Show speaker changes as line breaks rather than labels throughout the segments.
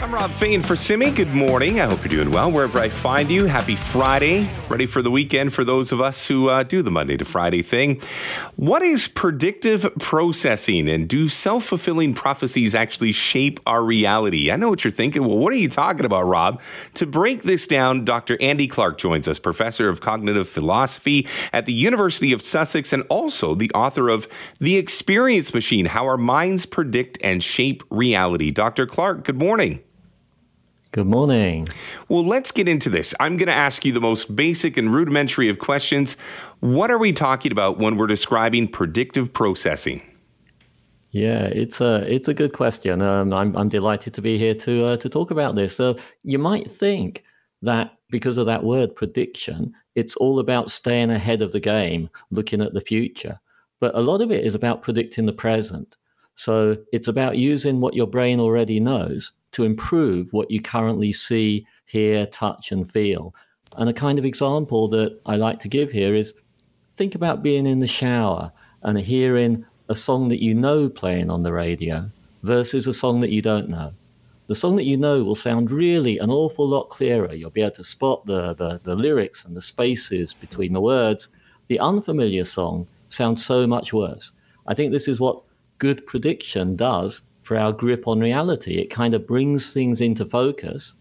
I'm Rob Fai in for Simi. Good morning. I hope you're doing well wherever I find you. Happy Friday. Ready for the weekend for those of us who uh, do the Monday to Friday thing. What is predictive processing and do self fulfilling prophecies actually shape our reality? I know what you're thinking. Well, what are you talking about, Rob? To break this down, Dr. Andy Clark joins us, professor of cognitive philosophy at the University of Sussex and also the author of The Experience Machine How Our Minds Predict and Shape Reality. Dr. Clark, good morning.
Good morning.
Well, let's get into this. I'm going to ask you the most basic and rudimentary of questions. What are we talking about when we're describing predictive processing?
Yeah, it's a it's a good question. Um, I'm I'm delighted to be here to uh, to talk about this. Uh, you might think that because of that word prediction, it's all about staying ahead of the game, looking at the future. But a lot of it is about predicting the present. So it's about using what your brain already knows to improve what you currently see, hear, touch, and feel. And a kind of example that I like to give here is think about being in the shower and hearing a song that you know playing on the radio versus a song that you don't know. The song that you know will sound really an awful lot clearer. You'll be able to spot the, the, the lyrics and the spaces between the words. The unfamiliar song sounds so much worse. I think this is what good prediction does for our grip on reality. It kind of brings things into focus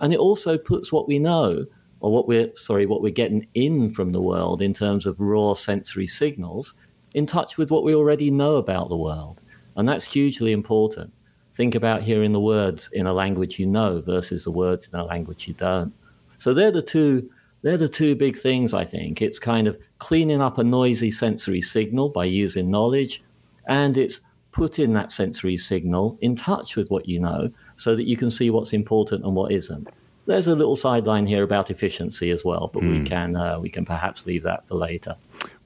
and it also puts what we know or what we're sorry what we're getting in from the world in terms of raw sensory signals in touch with what we already know about the world. And that's hugely important. Think about hearing the words in a language you know versus the words in a language you don't. So they're the two they're the two big things i think. It's kind of cleaning up a noisy sensory signal by using knowledge and it's put in that sensory signal in touch with what you know so that you can see what's important and what isn't. There's a little sideline here about efficiency as well, but mm. we hmm. can uh, we can perhaps leave that for later.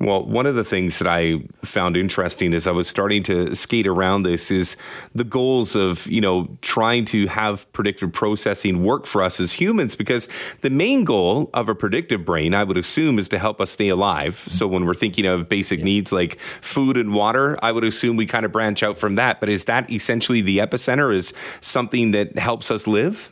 Well, one of the things that I found interesting as I was starting to skate around this is the goals of, you know, trying to have predictive processing work for us as humans because the main goal of a predictive brain, I would assume, is to help us stay alive. So when we're thinking of basic yeah. needs like food and water, I would assume we kind of branch out from that. But is that essentially the epicenter is something that helps us live?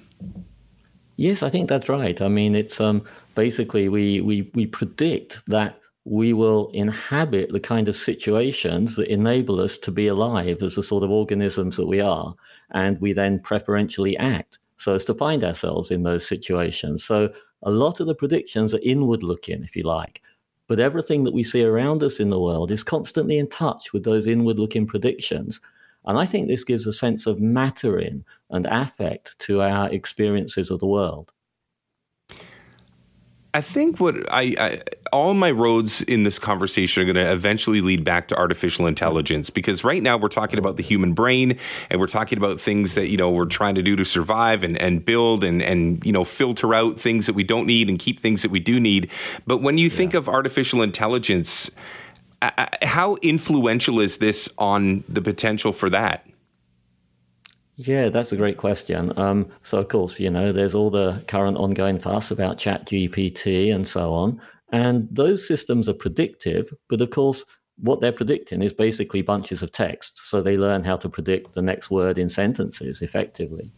Yes, I think that's right. I mean, it's um, basically we, we, we predict that we will inhabit the kind of situations that enable us to be alive as the sort of organisms that we are. And we then preferentially act so as to find ourselves in those situations. So a lot of the predictions are inward looking, if you like. But everything that we see around us in the world is constantly in touch with those inward looking predictions. And I think this gives a sense of mattering and affect to our experiences of the world.
I think what I, I, all my roads in this conversation are going to eventually lead back to artificial intelligence because right now we're talking about the human brain and we're talking about things that you know we're trying to do to survive and, and build and and you know filter out things that we don't need and keep things that we do need. But when you yeah. think of artificial intelligence, how influential is this on the potential for that?
Yeah, that's a great question. Um, so, of course, you know, there's all the current ongoing fuss about ChatGPT and so on. And those systems are predictive, but of course, what they're predicting is basically bunches of text. So they learn how to predict the next word in sentences effectively.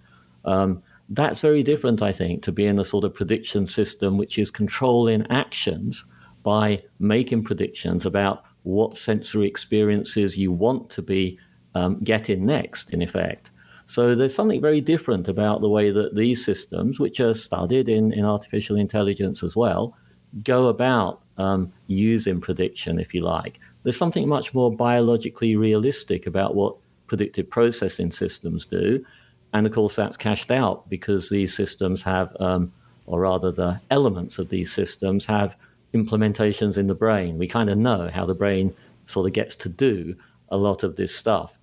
Um, that's very different, I think, to being a sort of prediction system which is controlling actions by making predictions about what sensory experiences you want to be um, getting next, in effect. So there's something very different about the way that these systems, which are studied in, in artificial intelligence as well, go about um, using prediction, if you like. There's something much more biologically realistic about what predictive processing systems do. And of course, that's cashed out because these systems have, um, or rather, the elements of these systems have implementations in the brain. We kind of know how the brain sort of gets to do a lot of this stuff.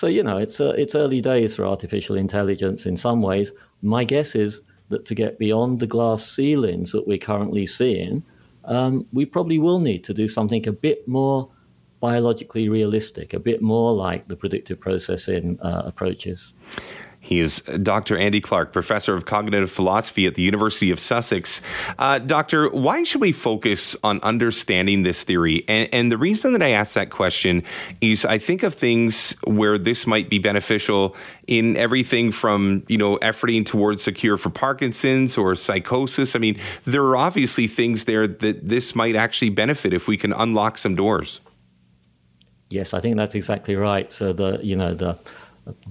So you know, it's uh, it's early days for artificial intelligence in some ways. My guess is that to get beyond the glass ceilings that we're currently seeing, um, we probably will need to do something a bit more biologically realistic, a bit more like the predictive processing uh, approaches.
He is Dr. Andy Clark, professor of cognitive philosophy at the University of Sussex. Uh, doctor, why should we focus on understanding this theory? And, and, the reason that I ask that question is I think of things where this might be beneficial in everything from, you know, efforting towards a cure for Parkinson's or psychosis. I mean, there are obviously things there that this might actually benefit if we can unlock some doors.
Yes, I think that's exactly right. So the, you know, the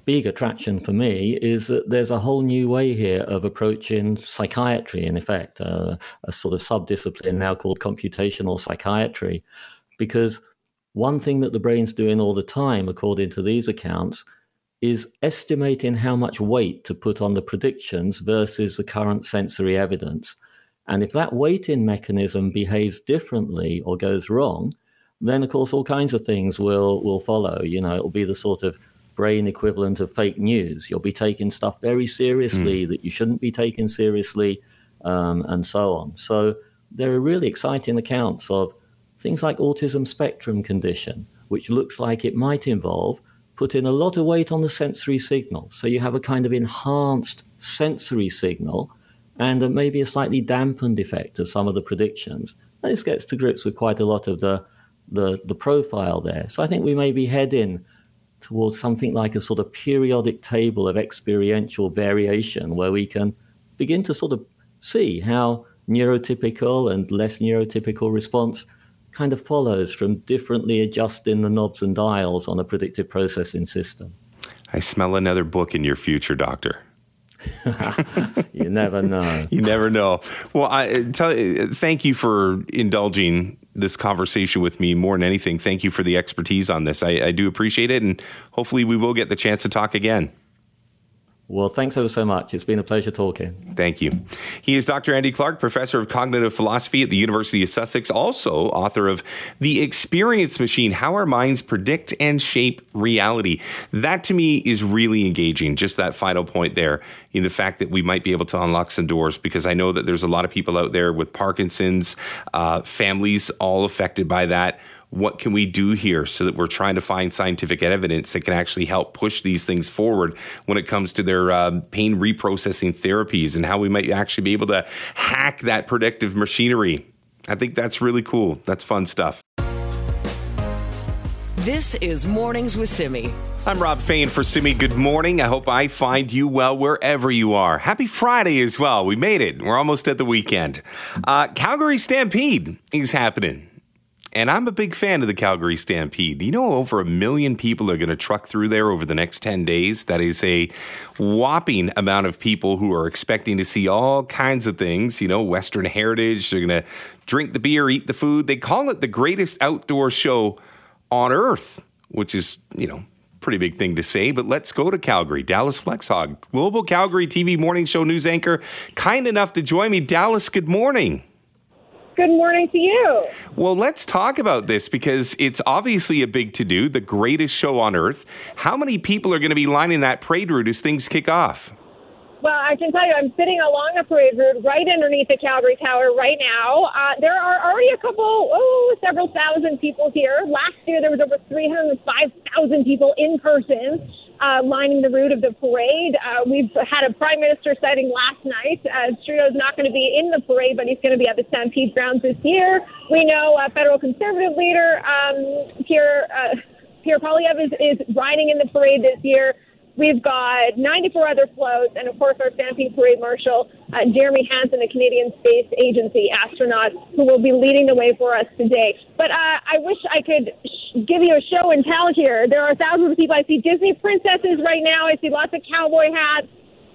big attraction for me is that there's a whole new way here of approaching psychiatry, in effect, uh, a sort of subdiscipline now called computational psychiatry. Because one thing that the brain's doing all the time, according to these accounts, is estimating how much weight to put on the predictions versus the current sensory evidence. And if that weighting mechanism behaves differently or goes wrong, then of course all kinds of things will will follow. You know, it'll be the sort of brain equivalent of fake news. You'll be taking stuff very seriously mm. that you shouldn't be taking seriously, um, and so on. So there are really exciting accounts of things like autism spectrum condition, which looks like it might involve putting a lot of weight on the sensory signal. So you have a kind of enhanced sensory signal and maybe a slightly dampened effect of some of the predictions. this gets to grips with quite a lot of the, the, the profile there. So I think we may be heading towards something like a sort of periodic table of experiential variation where we can begin to sort of see how neurotypical and less neurotypical response kind of follows from differently adjusting the knobs and dials on a predictive processing system.
I smell another book in your future, Doctor.
you never know.
you never know. Well, I tell thank you for indulging this conversation with me more than anything. Thank you for the expertise on this. I, I do appreciate it, and hopefully, we will get the chance to talk again.
Well, thanks ever so much. It's been a pleasure talking.
Thank you. He is Dr. Andy Clark, professor of cognitive philosophy at the University of Sussex, also author of The Experience Machine How Our Minds Predict and Shape Reality. That to me is really engaging, just that final point there, in the fact that we might be able to unlock some doors, because I know that there's a lot of people out there with Parkinson's, uh, families all affected by that what can we do here so that we're trying to find scientific evidence that can actually help push these things forward when it comes to their um, pain reprocessing therapies and how we might actually be able to hack that predictive machinery. I think that's really cool. That's fun stuff.
This is Mornings with Simi.
I'm Rob Fai in for Simi. Good morning. I hope I find you well wherever you are. Happy Friday as well. We made it. We're almost at the weekend. Uh, Calgary Stampede is happening. And I'm a big fan of the Calgary Stampede. You know, over a million people are going to truck through there over the next 10 days. That is a whopping amount of people who are expecting to see all kinds of things, you know, Western heritage. They're going to drink the beer, eat the food. They call it the greatest outdoor show on earth, which is, you know, pretty big thing to say, but let's go to Calgary. Dallas Flexhaug, Global Calgary TV morning show news anchor, kind enough to join me. Dallas, good morning.
Good morning to you.
Well, let's talk about this because it's obviously a big to do, the greatest show on earth. How many people are going to be lining that parade route as things kick off?
Well, I can tell you, I'm sitting along a parade route right underneath the Calgary Tower right now. Uh, there are already a couple, oh, several thousand people here. Last year, there was over 305,000 people in person uh, lining the route of the parade. Uh, we've had a prime minister sighting last night. Uh, Trudeau's not going to be in the parade, but he's going to be at the Stampede grounds this year. We know uh, federal conservative leader um, Pierre uh, Pierre Poilievre is, is riding in the parade this year. We've got 94 other floats, and of course, our Stampede Parade Marshal, uh, Jeremy Hansen, the Canadian Space Agency astronaut, who will be leading the way for us today. But uh, I wish I could give you a show and tell here. There are thousands of people. I see Disney princesses right now. I see lots of cowboy hats.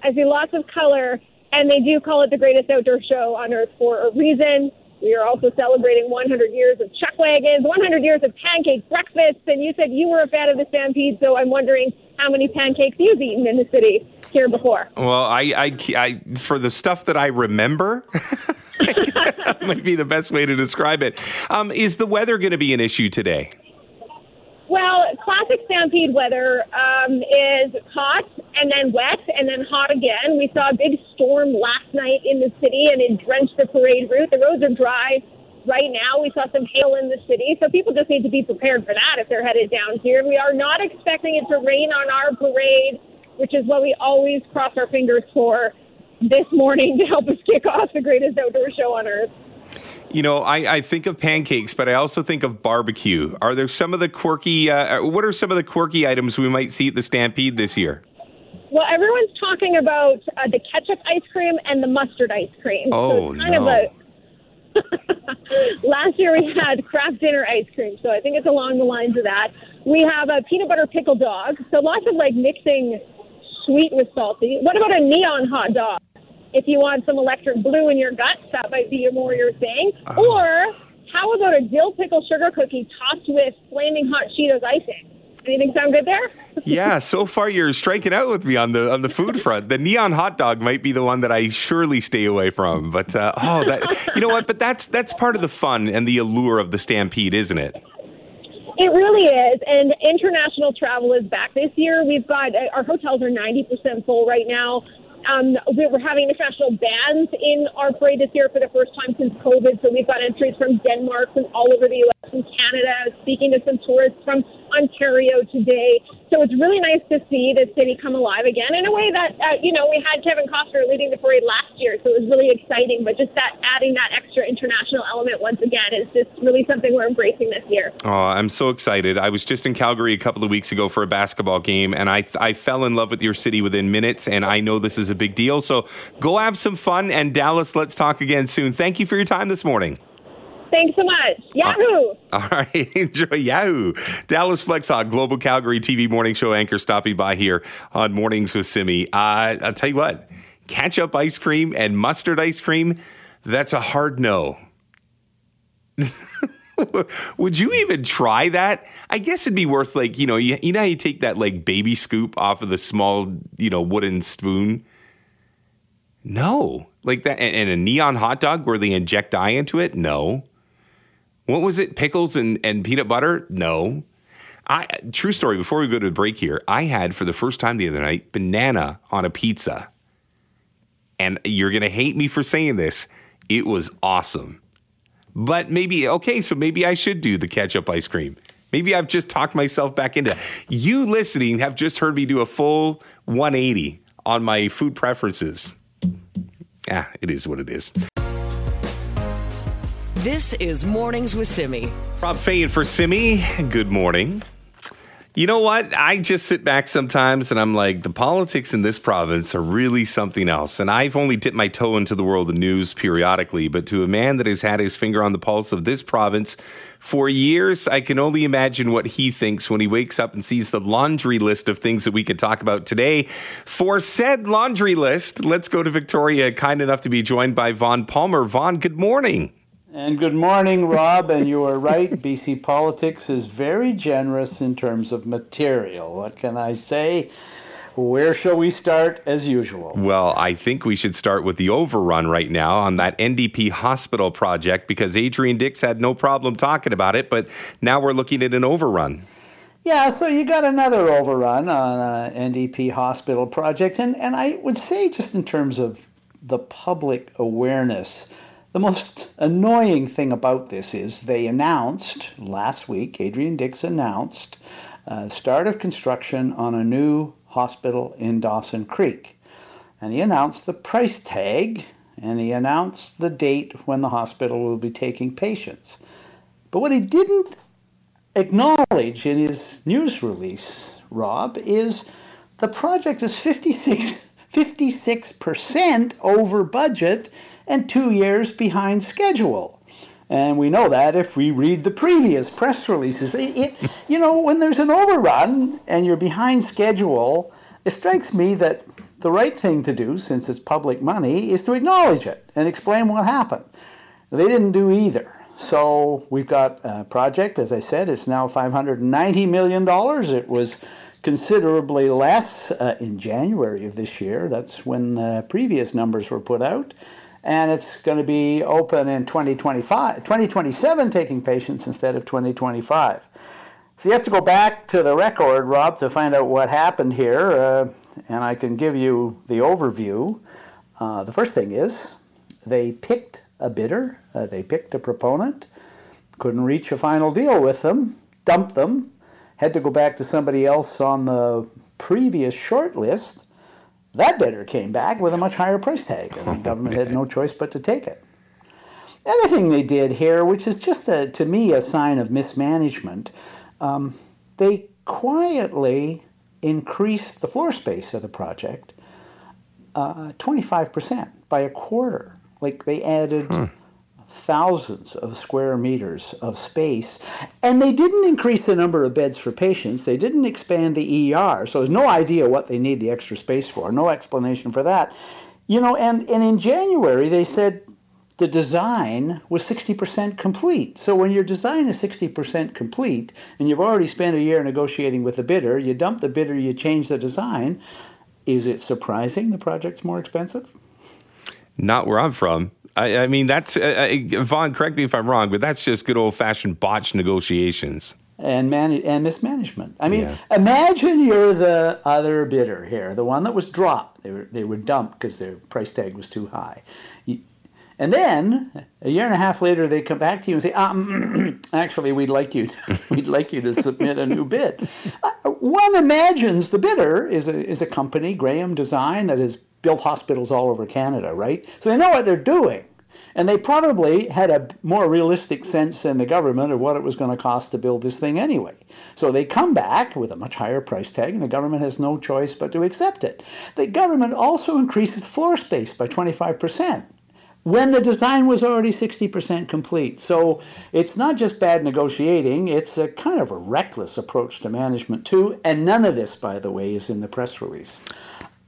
I see lots of color, and they do call it the greatest outdoor show on earth for a reason. We are also celebrating 100 years of chuck wagons, 100 years of pancake breakfasts, and you said you were a fan of the Stampede, so I'm wondering how many pancakes you've eaten in the city here before.
Well, I, I, I for the stuff that I remember, might be the best way to describe it. Um, is the weather going to be an issue today?
Well, classic Stampede weather um, is hot and then wet and then hot again. We saw a big storm last night in the city and it drenched the parade route. The roads are dry right now. We saw some hail in the city, so people just need to be prepared for that if they're headed down here. We are not expecting it to rain on our parade which is what we always cross our fingers for this morning to help us kick off the greatest outdoor show on earth.
You know, I, I think of pancakes, but I also think of barbecue. Are there some of the quirky? Uh, what are some of the quirky items we might see at the Stampede this year?
Well, everyone's talking about uh, the ketchup ice cream and the mustard ice cream.
Oh
so it's kind
no!
Of a, Last year we had Kraft Dinner ice cream, so I think it's along the lines of that. We have a peanut butter pickle dog, so lots of like mixing sweet with salty. What about a neon hot dog? If you want some electric blue in your guts, that might be more your thing.
Uh-huh.
Or how about a dill pickle sugar cookie topped with flaming hot Cheetos icing? Anything sound good there?
yeah, so far you're striking out with me on the on the food front. The neon hot dog might be the one that I surely stay away from. But uh, oh, that you know what? But that's that's part of the fun and the allure of the Stampede, isn't it?
It really is. And international travel is back this year. We've got uh, our hotels are 90% full right now. Um, we- we're having international bands in our parade this year for the first time since COVID. So we've got entries from Denmark, from all over the U.S., from Canada, speaking to some tourists from Ontario today. So it's really nice to see the city come alive again in a way that, uh, you know, we had Kevin Costner leading the parade last year. So it was really exciting. But just that adding that extra international element once again is just really something we're embracing this year.
Oh, I'm so excited. I was just in Calgary a couple of weeks ago for a basketball game, and I, I fell in love with your city within minutes, and I know this is a big deal. So go have some fun, and Dallas, let's talk again soon. Thank you for your time this morning.
Thanks so much. Yahoo!
All right, enjoy Yahoo. Dallas Flexhaug, Global Calgary TV morning show anchor, stopping by here on Mornings with Simi. Uh, I'll tell you what, ketchup ice cream and mustard ice cream, that's a hard no. Would you even try that? I guess it'd be worth like you know you, you know you take that like baby scoop off of the small you know wooden spoon. No, like that, and a neon hot dog where they inject dye into it. No, what was it? Pickles and, and peanut butter? No. I true story. Before we go to the break here, I had for the first time the other night banana on a pizza, and you're gonna hate me for saying this. It was awesome. But maybe, okay, so maybe I should do the ketchup ice cream. Maybe I've just talked myself back into it. You listening have just heard me do a full 180 on my food preferences. Ah, it is what it is.
This is Mornings with Simi.
Rob Fai in for Simi. Good morning. You know what? I just sit back sometimes and I'm like, the politics in this province are really something else. And I've only dipped my toe into the world of news periodically, but to a man that has had his finger on the pulse of this province for years, I can only imagine what he thinks when he wakes up and sees the laundry list of things that we could talk about today. For said laundry list, let's go to Victoria, kind enough to be joined by Vaughn Palmer. Vaughn, good morning.
And good morning, Rob. And you are right. BC politics is very generous in terms of material. What can I say? Where shall we start as usual?
Well, I think we should start with the overrun right now on that NDP hospital project because Adrian Dix had no problem talking about it, but now we're looking at an overrun.
Yeah, so you got another overrun on an NDP hospital project. And, and I would say, just in terms of the public awareness, the most annoying thing about this is they announced last week, Adrian Dix announced, uh, start of construction on a new hospital in Dawson Creek. And he announced the price tag and he announced the date when the hospital will be taking patients. But what he didn't acknowledge in his news release, Rob, is the project is 56, 56% over budget and two years behind schedule. And we know that if we read the previous press releases. It, it, you know, when there's an overrun and you're behind schedule, it strikes me that the right thing to do, since it's public money, is to acknowledge it and explain what happened. They didn't do either. So we've got a project, as I said, it's now $590 million. It was considerably less uh, in January of this year. That's when the previous numbers were put out. And it's going to be open in 2025, 2027, taking patients instead of 2025. So you have to go back to the record, Rob, to find out what happened here. Uh, and I can give you the overview. Uh, the first thing is they picked a bidder, uh, they picked a proponent, couldn't reach a final deal with them, dumped them, had to go back to somebody else on the previous shortlist, that bidder came back with a much higher price tag, and the government had no choice but to take it. The other thing they did here, which is just a, to me a sign of mismanagement, um, they quietly increased the floor space of the project uh, 25% by a quarter. Like they added hmm. Thousands of square meters of space. And they didn't increase the number of beds for patients. They didn't expand the ER. So there's no idea what they need the extra space for. No explanation for that. You know, and, and in January they said the design was 60% complete. So when your design is 60% complete and you've already spent a year negotiating with the bidder, you dump the bidder, you change the design, is it surprising the project's more expensive?
Not where I'm from. I, I mean, that's, uh, uh Vaughn, correct me if I'm wrong, but that's just good old fashioned botched negotiations.
And, man- and mismanagement. I mean, yeah. imagine you're the other bidder here, the one that was dropped. They were, they were dumped because their price tag was too high. And then a year and a half later, they come back to you and say, um, "Actually, we'd like you, to, we'd like you to submit a new bid." Uh, one imagines the bidder is a is a company, Graham Design, that has built hospitals all over Canada, right? So they know what they're doing, and they probably had a more realistic sense than the government of what it was going to cost to build this thing anyway. So they come back with a much higher price tag, and the government has no choice but to accept it. The government also increases floor space by 25 percent when the design was already 60% complete. So it's not just bad negotiating, it's a kind of a reckless approach to management, too. And none of this, by the way, is in the press release.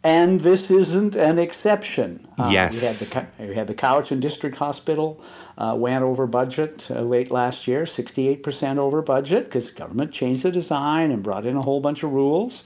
And this isn't an exception.
Uh, yes.
We had the, we had the Cowichan District Hospital uh, went over budget uh, late last year, 68% over budget, because the government changed the design and brought in a whole bunch of rules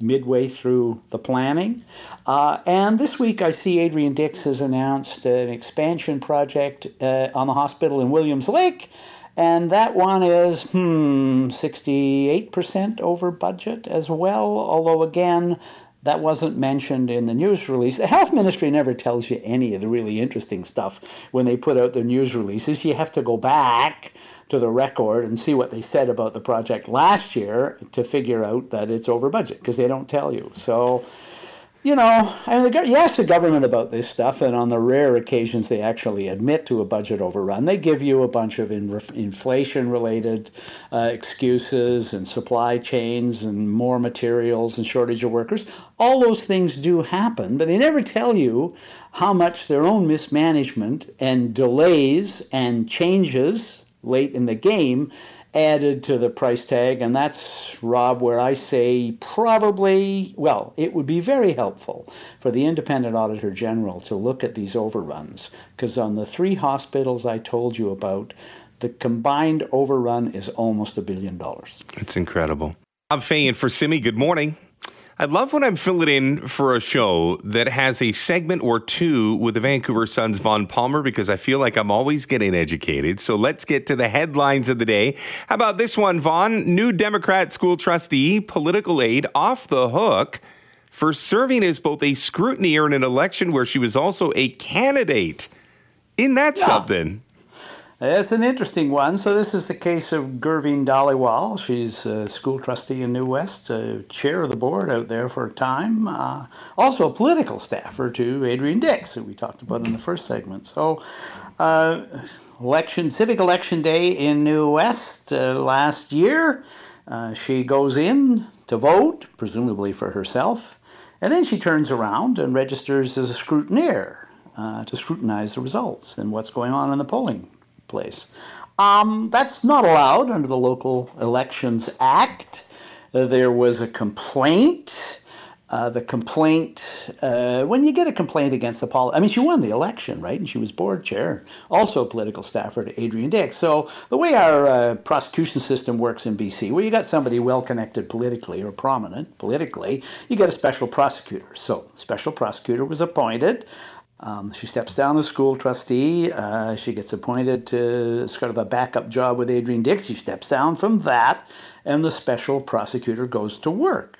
midway through the planning. Uh, and this week I see Adrian Dix has announced an expansion project uh, on the hospital in Williams Lake. And that one is, hmm, 68% over budget as well. Although, again, that wasn't mentioned in the news release. The health ministry never tells you any of the really interesting stuff when they put out their news releases. You have to go back to the record and see what they said about the project last year to figure out that it's over budget because they don't tell you. So, you know, I mean, the, you ask the government about this stuff, and on the rare occasions they actually admit to a budget overrun, they give you a bunch of in, inflation related uh, excuses and supply chains and more materials and shortage of workers. All those things do happen, but they never tell you how much their own mismanagement and delays and changes late in the game added to the price tag. And that's, Rob, where I say probably, well, it would be very helpful for the independent auditor general to look at these overruns. Because on the three hospitals I told you about, the combined overrun is almost a billion dollars.
It's incredible. I'm Fai for Simi. Good morning. I love when I'm filling in for a show that has a segment or two with the Vancouver Sun's Vaughn Palmer because I feel like I'm always getting educated. So let's get to the headlines of the day. How about this one, Vaughn? New Democrat school trustee, political aide off the hook for serving as both a scrutineer in an election where she was also a candidate. Isn't that yeah. something?
It's an interesting one. So this is the case of Gurveen Dhaliwal. She's a school trustee in New West, chair of the board out there for a time. Uh, also a political staffer to Adrian Dix, who we talked about in the first segment. So uh, election, civic election day in New West uh, last year. Uh, she goes in to vote, presumably for herself, and then she turns around and registers as a scrutineer uh, to scrutinize the results and what's going on in the polling place. Um, that's not allowed under the Local Elections Act. Uh, there was a complaint. Uh, the complaint, uh, when you get a complaint against the poli- I mean, she won the election, right? And she was board chair, also political staffer to Adrian Dix. So the way our uh, prosecution system works in BC, where you got somebody well connected politically or prominent politically, you get a special prosecutor. So special prosecutor was appointed. Um, she steps down as school trustee. Uh, she gets appointed to sort of a backup job with Adrian Dix. She steps down from that, and the special prosecutor goes to work.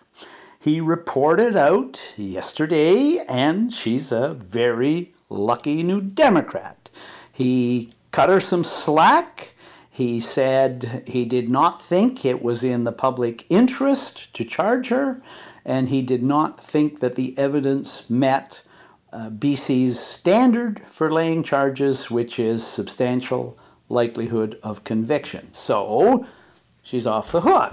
He reported out yesterday, and she's a very lucky new Democrat. He cut her some slack. He said he did not think it was in the public interest to charge her and he did not think that the evidence met BC's standard for laying charges, which is substantial likelihood of conviction. So she's off the hook.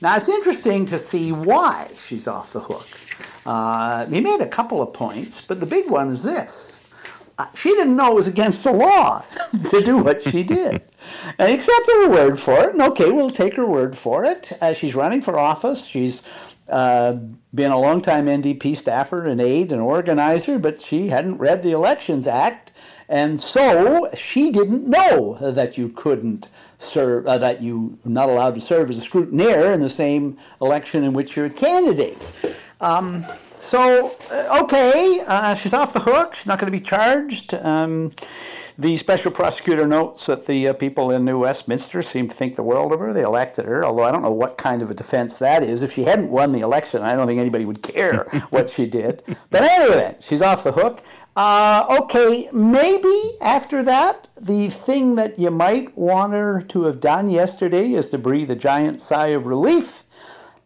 Now it's interesting to see why she's off the hook. Uh, he made a couple of points, but the big one is this. Uh, she didn't know it was against the law to do what she did. and he accepted her word for it, and okay, we'll take her word for it. She's running for office. She's uh, been a long-time NDP staffer and aide and organizer, but she hadn't read the Elections Act, and so she didn't know that you couldn't serve, uh, that you are not allowed to serve as a scrutineer in the same election in which you're a candidate. Um, so, uh, okay, uh, she's off the hook. She's not going to be charged. Um, the special prosecutor notes that the uh, people in New Westminster seem to think the world of her. They elected her, although I don't know what kind of a defense that is. If she hadn't won the election, I don't think anybody would care what she did. But anyway, she's off the hook. Uh, okay, maybe after that, the thing that you might want her to have done yesterday is to breathe a giant sigh of relief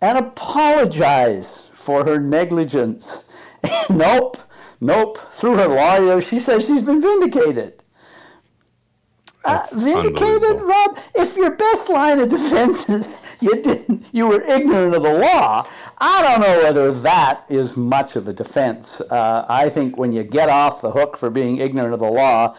and apologize for her negligence. nope, nope. Through her lawyer, she says she's been vindicated. Uh, vindicated, Rob? If your best line of defense is you didn't, you were ignorant of the law. I don't know whether that is much of a defense. Uh, I think when you get off the hook for being ignorant of the law,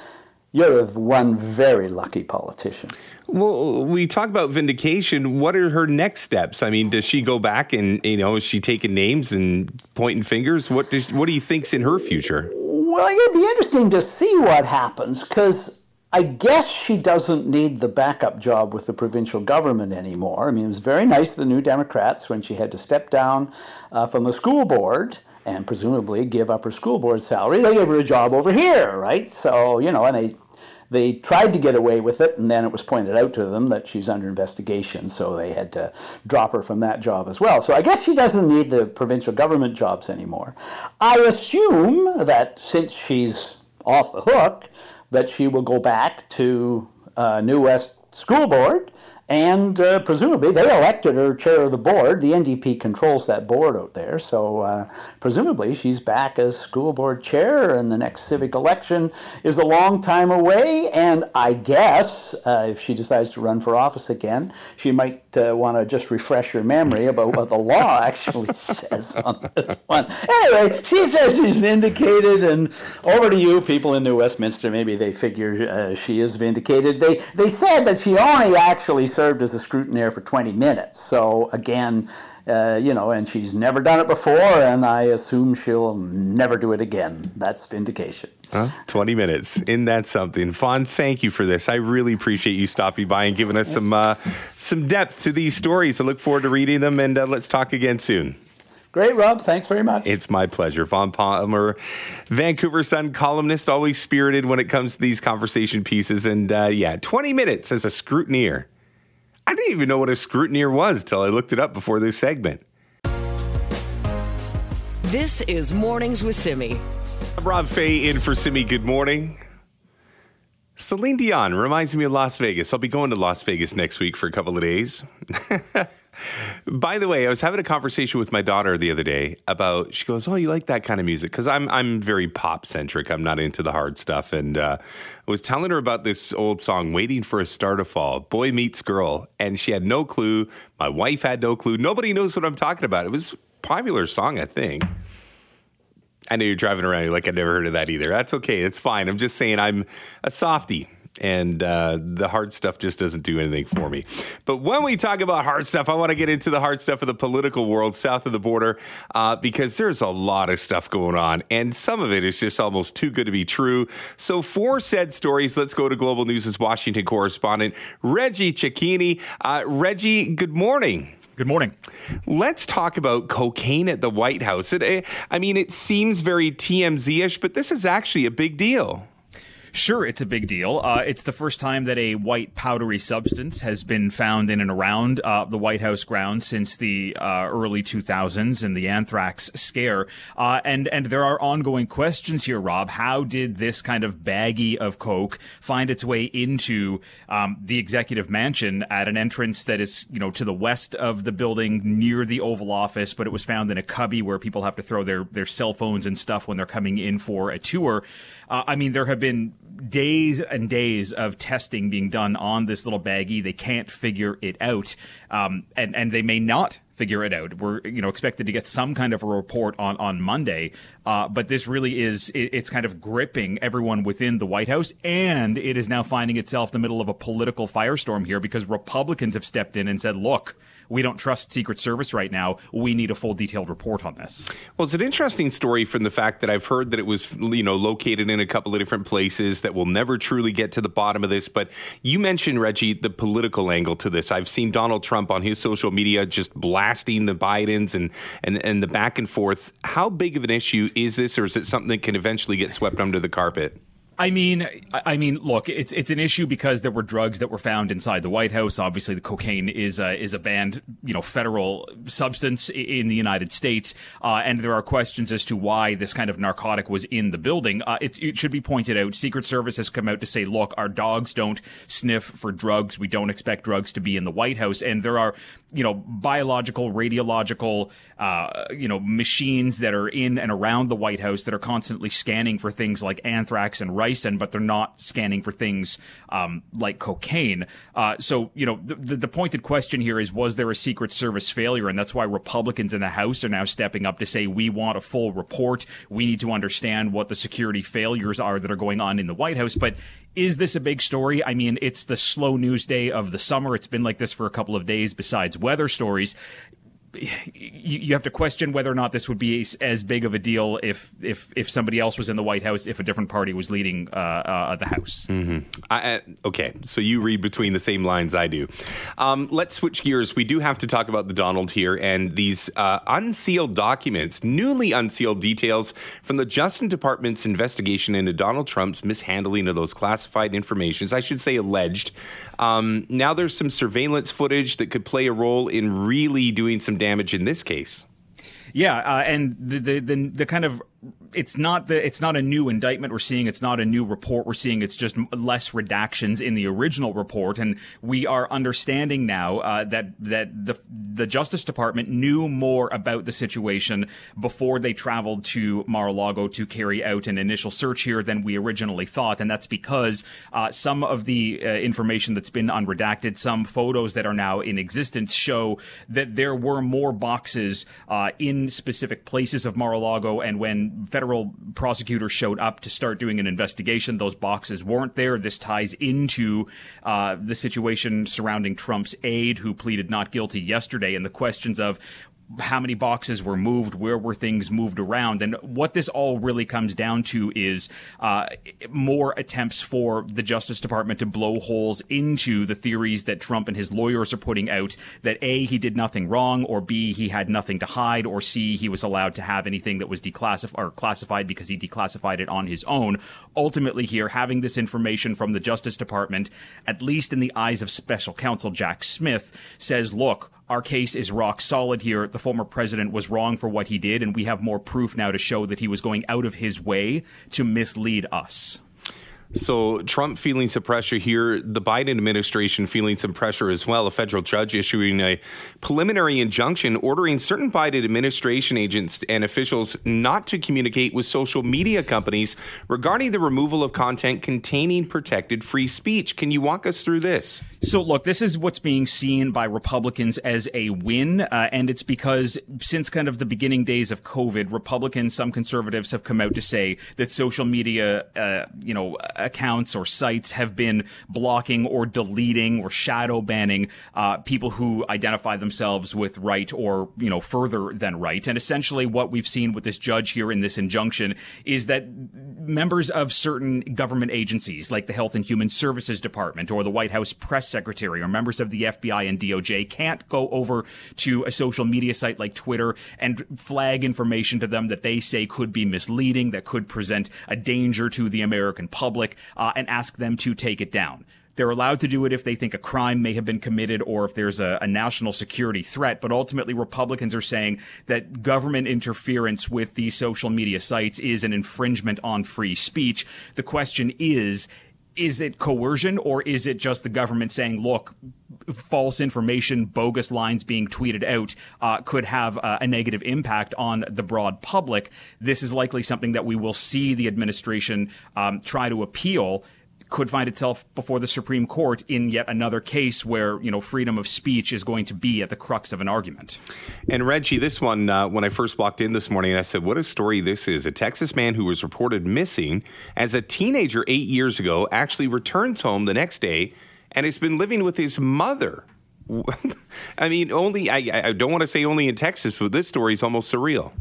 you're one very lucky politician.
Well, we talk about vindication. What are her next steps? I mean, does she go back and you know is she taking names and pointing fingers? What does what do you think's in her future?
Well, it'd be interesting to see what happens because I guess she doesn't need the backup job with the provincial government anymore. I mean, it was very nice to the New Democrats when she had to step down uh, from the school board and presumably give up her school board salary. They gave her a job over here, right? So, you know, and they they tried to get away with it, and then it was pointed out to them that she's under investigation, so they had to drop her from that job as well. So I guess she doesn't need the provincial government jobs anymore. I assume that since she's off the hook, that she will go back to uh, New West School Board and uh, presumably, they elected her chair of the board. The NDP controls that board out there. So uh, presumably, she's back as school board chair, and the next civic election is a long time away. And I guess uh, if she decides to run for office again, she might uh, want to just refresh her memory about what the law actually says on this one. Anyway, she says she's vindicated. And over to you, people in New Westminster. Maybe they figure uh, she is vindicated. They, they said that she only actually served as a scrutineer for 20 minutes. So again, uh, you know, and she's never done it before, and I assume she'll never do it again. That's vindication.
Huh? 20 minutes. Isn't that something? Vaughn, thank you for this. I really appreciate you stopping by and giving us some uh, some depth to these stories. I look forward to reading them, and uh, let's talk again soon.
Great, Rob. Thanks very much.
It's my pleasure. Vaughn Palmer, Vancouver Sun columnist, always spirited when it comes to these conversation pieces. And uh, yeah, 20 minutes as a scrutineer. I didn't even know what a scrutineer was till I looked it up before this segment.
This is Mornings with Simi.
I'm Rob Fai in for Simi. Good morning. Celine Dion reminds me of Las Vegas. I'll be going to Las Vegas next week for a couple of days. By the way, I was having a conversation with my daughter the other day about. She goes, "Oh, you like that kind of music?" Because I'm I'm very pop centric. I'm not into the hard stuff. And uh, I was telling her about this old song, "Waiting for a Star to Fall," "Boy Meets Girl," and she had no clue. My wife had no clue. Nobody knows what I'm talking about. It was a popular song, I think. I know you're driving around. You're like, I never heard of that either. That's okay. It's fine. I'm just saying I'm a softie and uh, the hard stuff just doesn't do anything for me. But when we talk about hard stuff, I want to get into the hard stuff of the political world south of the border uh, because there's a lot of stuff going on, and some of it is just almost too good to be true. So, for said stories, let's go to Global News' Washington correspondent Reggie Cecchini. Uh, Reggie, good morning.
Good morning.
Let's talk about cocaine at the White House. It, eh, I mean, it seems very TMZ ish, but this is actually a big deal.
Sure, it's a big deal. Uh, it's the first time that a white powdery substance has been found in and around uh, the White House grounds since the uh, early 2000s and the anthrax scare. Uh, and and there are ongoing questions here, Rob. How did this kind of baggie of coke find its way into um, the executive mansion at an entrance that is, you know, to the west of the building near the Oval Office, but it was found in a cubby where people have to throw their their cell phones and stuff when they're coming in for a tour. Uh, I mean, there have been days and days of testing being done on this little baggie. They can't figure it out, um, and and they may not figure it out. We're you know expected to get some kind of a report on on Monday, uh, but this really is it, it's kind of gripping everyone within the White House, and it is now finding itself in the middle of a political firestorm here because Republicans have stepped in and said, "Look, we don't trust Secret Service right now. We need a full detailed report on this."
Well, it's an interesting story from the fact that I've heard that it was you know located in a couple of different places that will never truly get to the bottom of this. But you mentioned Reggie the political angle to this. I've seen Donald Trump on his social media just blasting the Bidens and and and the back and forth. How big of an issue is this, or is it something that can eventually get swept under the carpet?
I mean, I mean, look, it's it's an issue because there were drugs that were found inside the White House. Obviously, the cocaine is a, is a banned, you know, federal substance in the United States, uh, and there are questions as to why this kind of narcotic was in the building. Uh, it, it, should be pointed out, Secret Service has come out to say, look, our dogs don't sniff for drugs. We don't expect drugs to be in the White House, and there are, you know, biological, radiological, uh, you know, machines that are in and around the White House that are constantly scanning for things like anthrax and ricin, but they're not scanning for things um, like cocaine. Uh, so, you know, the, the pointed question here is was there a Secret Service failure? And that's why Republicans in the House are now stepping up to say we want a full report. We need to understand what the security failures are that are going on in the White House. But is this a big story? I mean, it's the slow news day of the summer. It's been like this for a couple of days besides weather stories you have to question whether or not this would be as big of a deal if if if somebody else was in the White House, if a different party was leading uh, uh, the House.
Mm-hmm. I, okay, so you read between the same lines I do. Um, let's switch gears. We do have to talk about the Donald here and these uh, unsealed documents, newly unsealed details from the Justice Department's investigation into Donald Trump's mishandling of those classified informations. I should say alleged. Um, now there's some surveillance footage that could play a role in really doing some damage in this case.
Yeah, uh, and the, the, the the kind of it's not the it's not a new indictment we're seeing. It's not a new report we're seeing. It's just less redactions in the original report, and we are understanding now uh, that that the the Justice Department knew more about the situation before they traveled to Mar-a-Lago to carry out an initial search here than we originally thought, and that's because uh, some of the uh, information that's been unredacted, some photos that are now in existence, show that there were more boxes uh, in specific places of Mar-a-Lago, and federal prosecutors showed up to start doing an investigation. Those boxes weren't there. This ties into uh, the situation surrounding Trump's aide, who pleaded not guilty yesterday, and the questions of how many boxes were moved, where were things moved around, and what this all really comes down to is uh, more attempts for the Justice Department to blow holes into the theories that Trump and his lawyers are putting out that A, he did nothing wrong, or B, he had nothing to hide, or C, he was allowed to have anything that was declassified or classified because he declassified it on his own. Ultimately, here, having this information from the Justice Department, at least in the eyes of special counsel Jack Smith, says, look, our case is rock solid here. The former president was wrong for what he did, and we have more proof now to show that he was going out of his way to mislead us.
So Trump feeling some pressure here, the Biden administration feeling some pressure as well. A federal judge issuing a preliminary injunction ordering certain Biden administration agents and officials not to communicate with social media companies regarding the removal of content containing protected free speech. Can you walk us through this?
So, look, this is what's being seen by Republicans as a win, uh, and it's because since kind of the beginning days of COVID, Republicans, some conservatives have come out to say that social media, uh, you know, accounts or sites have been blocking or deleting or shadow banning uh, people who identify themselves with right or you know further than right. And essentially, what we've seen with this judge here in this injunction is that members of certain government agencies, like the Health and Human Services Department or the White House press secretary, or members of the FBI and DOJ, can't go over to a social media site like Twitter and flag information to them that they say could be misleading, that could present a danger to the American public uh, and ask them to take it down. They're allowed to do it if they think a crime may have been committed or if there's a, a, national security threat. But ultimately, Republicans are saying that government interference with these social media sites is an infringement on free speech. The question is, is it coercion or is it just the government saying, look, false information, bogus lines being tweeted out uh, could have uh, a negative impact on the broad public? This is likely something that we will see the administration um, try to appeal could find itself before the Supreme Court in yet another case where you know freedom of speech is going to be at the crux of an argument.
And Reggie, this one, uh, when I first walked in this morning, I said, "What a story this is!" A Texas man who was reported missing as a teenager eight years ago actually returns home the next day and has been living with his mother. I mean, only I, I don't want to say only in Texas, but this story is almost surreal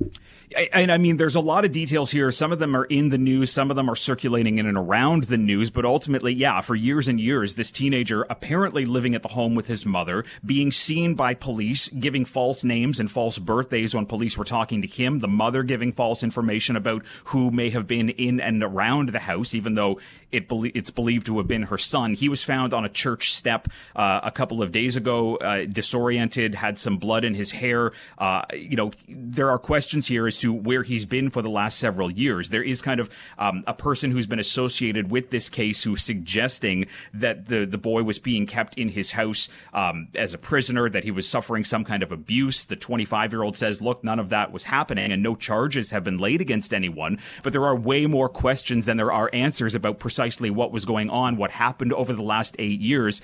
and I mean, there's a lot of details here. Some of them are in the news, some of them are circulating in and around the news. But ultimately, yeah, for years and years, this teenager apparently living at the home with his mother, being seen by police, giving false names and false birthdays when police were talking to him, the mother giving false information about who may have been in and around the house, even though it be- it's believed to have been her son. He was found on a church step uh, a couple of days ago, uh, disoriented, had some blood in his hair. Uh, you know, there are questions here as to where he's been for the last several years. There is kind of um, a person who's been associated with this case who's suggesting that the the boy was being kept in his house um, as a prisoner, that he was suffering some kind of abuse. The 25 year old says, "Look, none of that was happening, and no charges have been laid against anyone." But there are way more questions than there are answers about precisely precisely what was going on, what happened over the last eight years,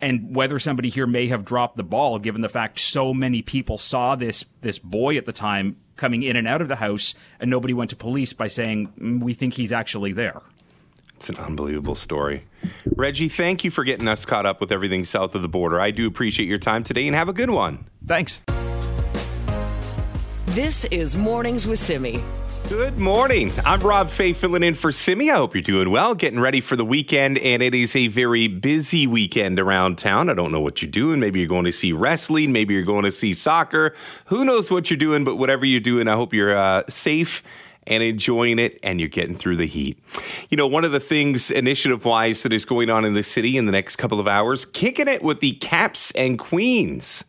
and whether somebody here may have dropped the ball, given the fact so many people saw this this boy at the time coming in and out of the house, and nobody went to police by saying mm, we think he's actually there.
It's an unbelievable story. Reggie, thank you for getting us caught up with everything south of the border. I do appreciate your time today and have a good one.
Thanks.
This is Mornings with Simi.
Good morning. I'm Rob Fai filling in for Simi. I hope you're doing well, getting ready for the weekend, and it is a very busy weekend around town. I don't know what you're doing. Maybe you're going to see wrestling, maybe you're going to see soccer. Who knows what you're doing, but whatever you're doing, I hope you're uh, safe and enjoying it and you're getting through the heat. You know, one of the things initiative wise that is going on in the city in the next couple of hours, kicking it with the Caps and Queens.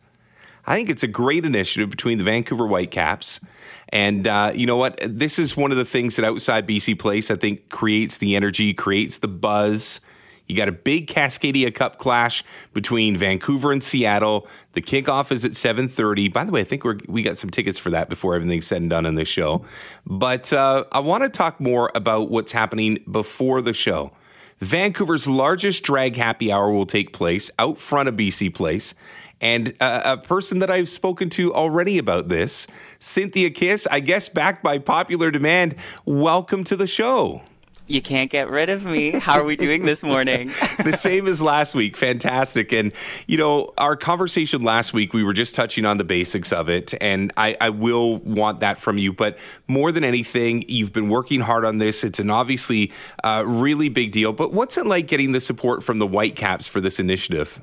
I think it's a great initiative between the Vancouver Whitecaps and uh, you know what? This is one of the things that outside BC Place, I think, creates the energy, creates the buzz. You got a big Cascadia Cup clash between Vancouver and Seattle. The kickoff is at 7:30. By the way, I think we we got some tickets for that before everything's said and done in this show. But uh, I want to talk more about what's happening before the show. Vancouver's largest drag happy hour will take place out front of BC Place. And uh, a person that I've spoken to already about this, Synthia Kiss, I guess back by popular demand, welcome to the show.
You can't get rid of me. How are we doing this morning?
the same as last week. Fantastic. And, you know, our conversation last week, we were just touching on the basics of it. And I, I will want that from you. But more than anything, you've been working hard on this. It's an obviously uh, really big deal. But what's it like getting the support from the Whitecaps for this initiative?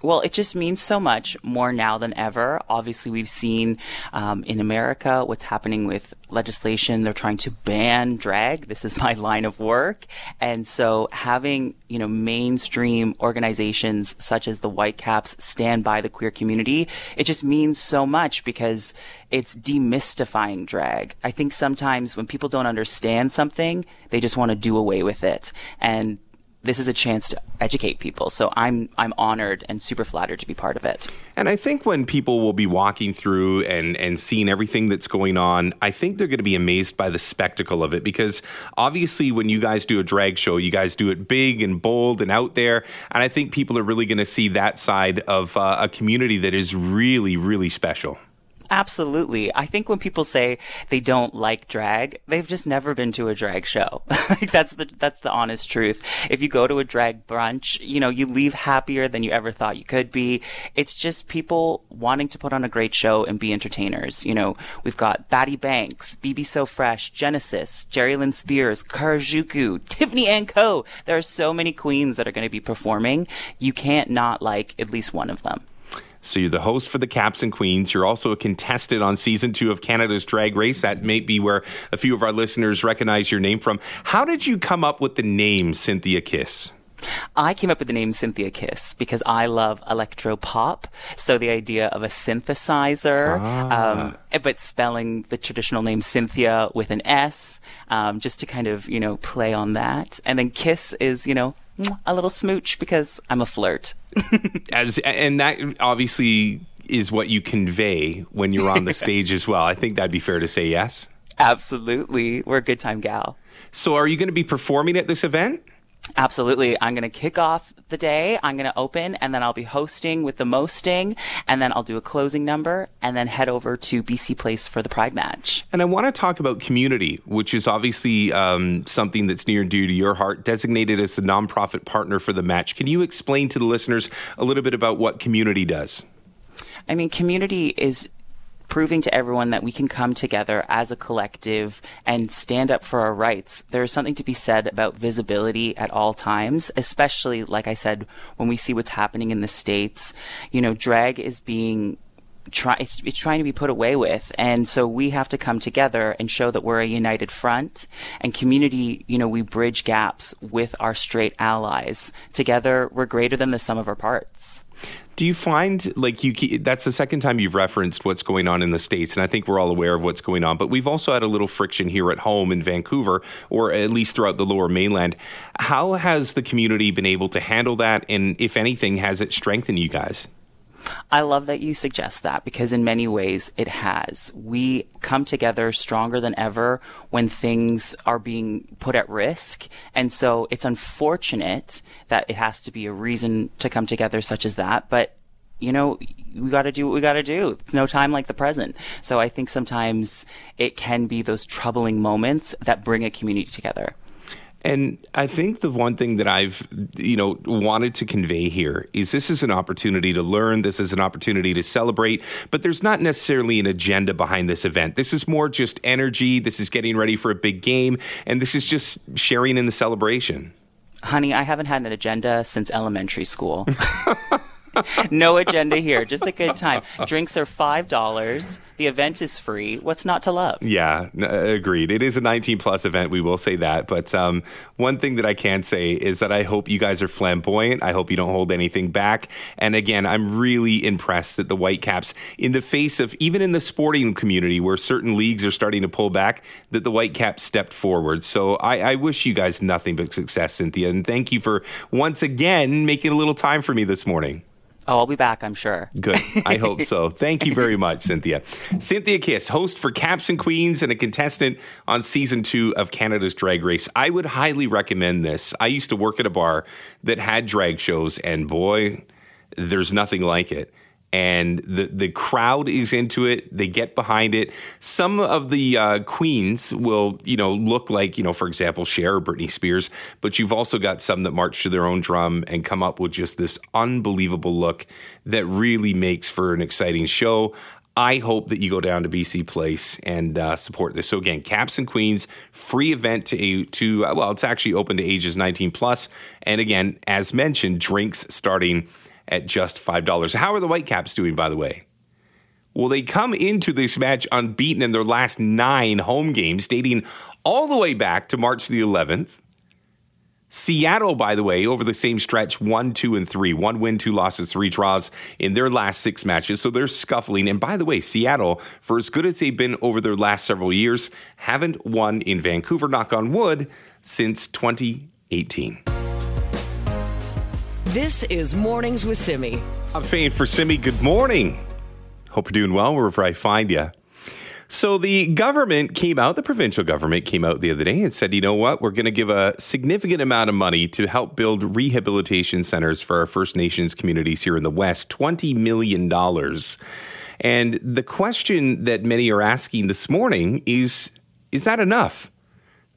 Well, it just means so much more now than ever. Obviously, we've seen um, in America what's happening with legislation. They're trying to ban drag. This is my line of work. And so having, you know, mainstream organizations such as the Whitecaps stand by the queer community, it just means so much because it's demystifying drag. I think sometimes when people don't understand something, they just want to do away with it. And this is a chance to educate people. So I'm I'm honored and super flattered to be part of it.
And I think when people will be walking through and and seeing everything that's going on, I think they're going to be amazed by the spectacle of it because obviously when you guys do a drag show, you guys do it big and bold and out there, and I think people are really going to see that side of uh, a community that is really really special.
Absolutely. I think when people say they don't like drag, they've just never been to a drag show. that's the that's the honest truth. If you go to a drag brunch, you know, you leave happier than you ever thought you could be. It's just people wanting to put on a great show and be entertainers. You know, we've got Batty Banks, BB So Fresh, Genesis, Jerry Lynn Spears, Karajuku, Tiffany and Co. There are so many queens that are going to be performing. You can't not like at least one of them.
So you're the host for the Caps and Queens. You're also a contestant on season two of Canada's Drag Race. That may be where a few of our listeners recognize your name from. How did you come up with the name Synthia Kiss?
I came up with the name Synthia Kiss because I love electro pop. So the idea of a synthesizer, ah. um, but spelling the traditional name Cynthia with an S, um, just to kind of, you know, play on that. And then Kiss is, you know, a little smooch because I'm a flirt.
As and that obviously is what you convey when you're on the stage as well. I think that'd be fair to say yes.
Absolutely. We're a good time gal.
So are you going to be performing at this event?
Absolutely. I'm going to kick off the day. I'm going to open and then I'll be hosting with the mosting and then I'll do a closing number and then head over to BC Place for the Pride match.
And I want to talk about community, which is obviously um, something that's near and dear to your heart, designated as the nonprofit partner for the match. Can you explain to the listeners a little bit about what community does?
I mean, community is proving to everyone that we can come together as a collective and stand up for our rights. There is something to be said about visibility at all times, especially, like I said, when we see what's happening in the States. You know, drag is being try it's, it's, trying to be put away with. And so we have to come together and show that we're a united front and community you know we bridge gaps with our straight allies. Together we're greater than the sum of our parts.
Do you find like you that's the second time you've referenced what's going on in the states and I think we're all aware of what's going on but we've also had a little friction here at home in Vancouver or at least throughout the lower mainland. How has the community been able to handle that? And if anything has it strengthened you guys
I love that you suggest that because in many ways it has. We come together stronger than ever when things are being put at risk. And so it's unfortunate that it has to be a reason to come together such as that. But you know, we got to do what we got to do. It's no time like the present. So I think sometimes it can be those troubling moments that bring a community together.
And I think the one thing that I've, you know, wanted to convey here is this is an opportunity to learn. This is an opportunity to celebrate, but there's not necessarily an agenda behind this event. This is more just energy. This is getting ready for a big game, and this is just sharing in the celebration.
Honey, I haven't had an agenda since elementary school. no agenda here. Just a good time. Drinks are five dollars. The event is free. What's not to love?
Yeah, n- agreed. It is a 19 plus event. We will say that. But um, one thing that I can say is that I hope you guys are flamboyant. I hope you don't hold anything back. And again, I'm really impressed that the Whitecaps, in the face of even in the sporting community where certain leagues are starting to pull back, that the Whitecaps stepped forward. So I, I wish you guys nothing but success, Synthia. And thank you for once again making a little time for me this morning.
Oh, I'll be back, I'm sure.
Good. I hope so. Thank you very much, Synthia. Synthia Kiss, host for Caps and Queens and a contestant on season two of Canada's Drag Race. I would highly recommend this. I used to work at a bar that had drag shows, and boy, there's nothing like it and the the crowd is into it. They get behind it. Some of the uh, queens will, you know, look like, you know, for example, Cher or Britney Spears, but you've also got some that march to their own drum and come up with just this unbelievable look that really makes for an exciting show. I hope that you go down to BC Place and uh, support this. So again, Caps and Queens, free event to to well, it's actually open to ages 19 plus, and again, as mentioned, drinks starting at just $5. How are the Whitecaps doing, by the way? Well, they come into this match unbeaten in their last nine home games, dating all the way back to March the 11th. Seattle, by the way, over the same stretch, one, two, and three. One win, two losses, three draws in their last six matches. So they're scuffling. And by the way, Seattle, for as good as they've been over their last several years, haven't won in Vancouver, knock on wood, since 2018.
This is Mornings with Simi.
I'm Fai in for Simi. Good morning. Hope you're doing well wherever I find you. So the government came out, the provincial government came out the other day and said, you know what, we're going to give a significant amount of money to help build rehabilitation centers for our First Nations communities here in the West, $20 million. And the question that many are asking this morning is, is that enough?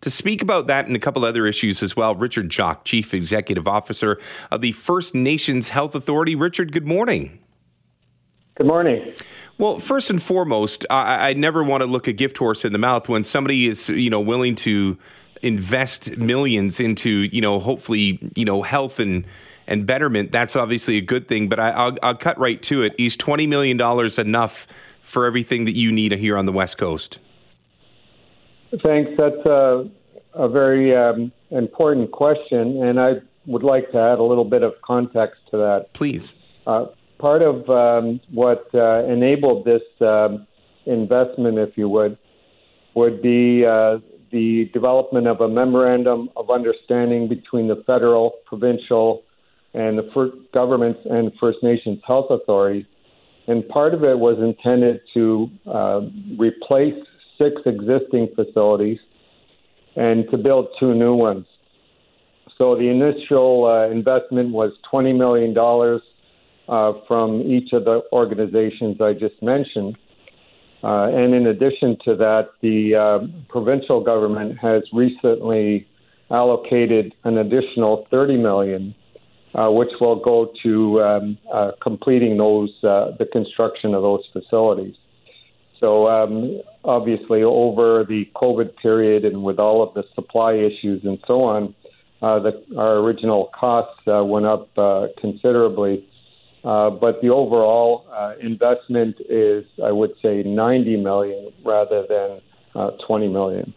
To speak about that and a couple other issues as well, Richard Jock, Chief Executive Officer of the First Nations Health Authority. Richard, good morning.
Good morning.
Well, first and foremost, I, I never want to look a gift horse in the mouth when somebody is, you know, willing to invest millions into, you know, hopefully, you know, health and and betterment, that's obviously a good thing. But I, will I'll cut right to it. Is twenty million dollars enough for everything that you need here on the West Coast?
Thanks. That's a, a very um, important question, and I would like to add a little bit of context to that.
Please.
Uh, part of um, what uh, enabled this um, investment, if you would, would be uh, the development of a memorandum of understanding between the federal, provincial, and the first governments and First Nations health authorities. And part of it was intended to uh, replace six existing facilities and to build two new ones. So the initial uh, investment was $20 million uh, from each of the organizations I just mentioned. Uh, and in addition to that, the uh, provincial government has recently allocated an additional 30 million, uh, which will go to um, uh, completing those uh, the construction of those facilities. So um, obviously, over the COVID period and with all of the supply issues and so on, uh, the, our original costs uh, went up uh, considerably. Uh, but the overall uh, investment is, I would say, 90 million rather than uh, 20 million.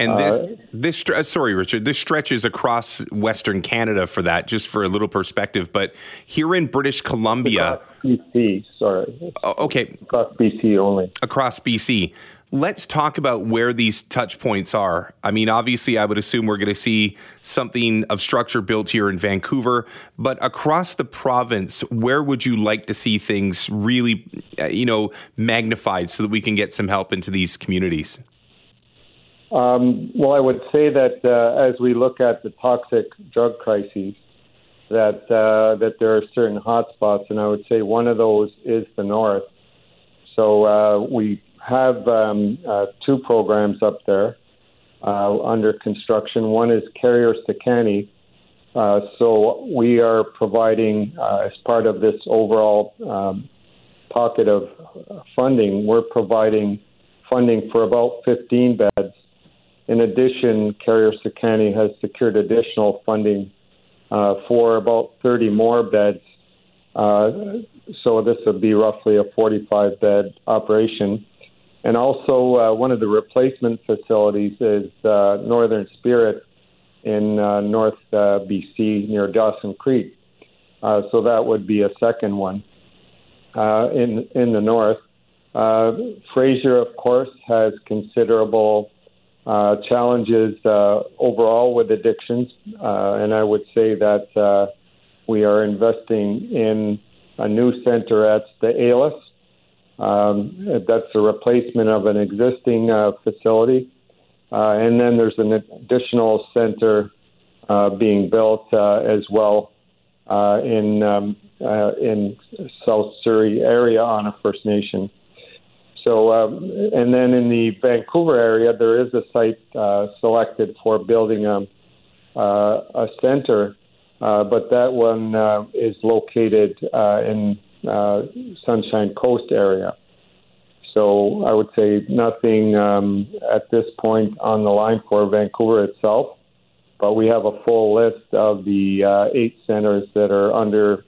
And this, uh, this uh, sorry, Richard, this stretches across Western Canada for that, just for a little perspective. But here in British Columbia,
BC, sorry,
okay,
across BC only,
across BC. Let's talk about where these touch points are. I mean, obviously, I would assume we're going to see something of structure built here in Vancouver, but across the province, where would you like to see things really, uh, you know, magnified so that we can get some help into these communities?
Um, well, I would say that uh, as we look at the toxic drug crises, that uh, that there are certain hotspots, and I would say one of those is the north. So uh, we have um, uh, two programs up there uh, under construction. One is Carrier Sekani. Uh, so we are providing, as part of this overall um, pocket of funding, we're providing funding for about 15 beds. In addition, Carrier Sekani has secured additional funding uh, for about 30 more beds. Uh, so this would be roughly a 45 bed operation. And also, uh, one of the replacement facilities is uh, Northern Spirit in uh, North uh, BC near Dawson Creek. So that would be a second one in in the north. Fraser, of course, has considerable challenges overall with addictions, and I would say that we are investing in a new center at the ALIS um, that's a replacement of an existing uh, facility. Uh, and then there's an additional center uh, being built uh, as well uh, in um, uh, in South Surrey area on a First Nation. So, um, and then in the Vancouver area, there is a site selected for building a, a center, but that one is located in uh, Sunshine Coast area. So I would say nothing um, at this point on the line for Vancouver itself, but we have a full list of the uh, eight centers that are under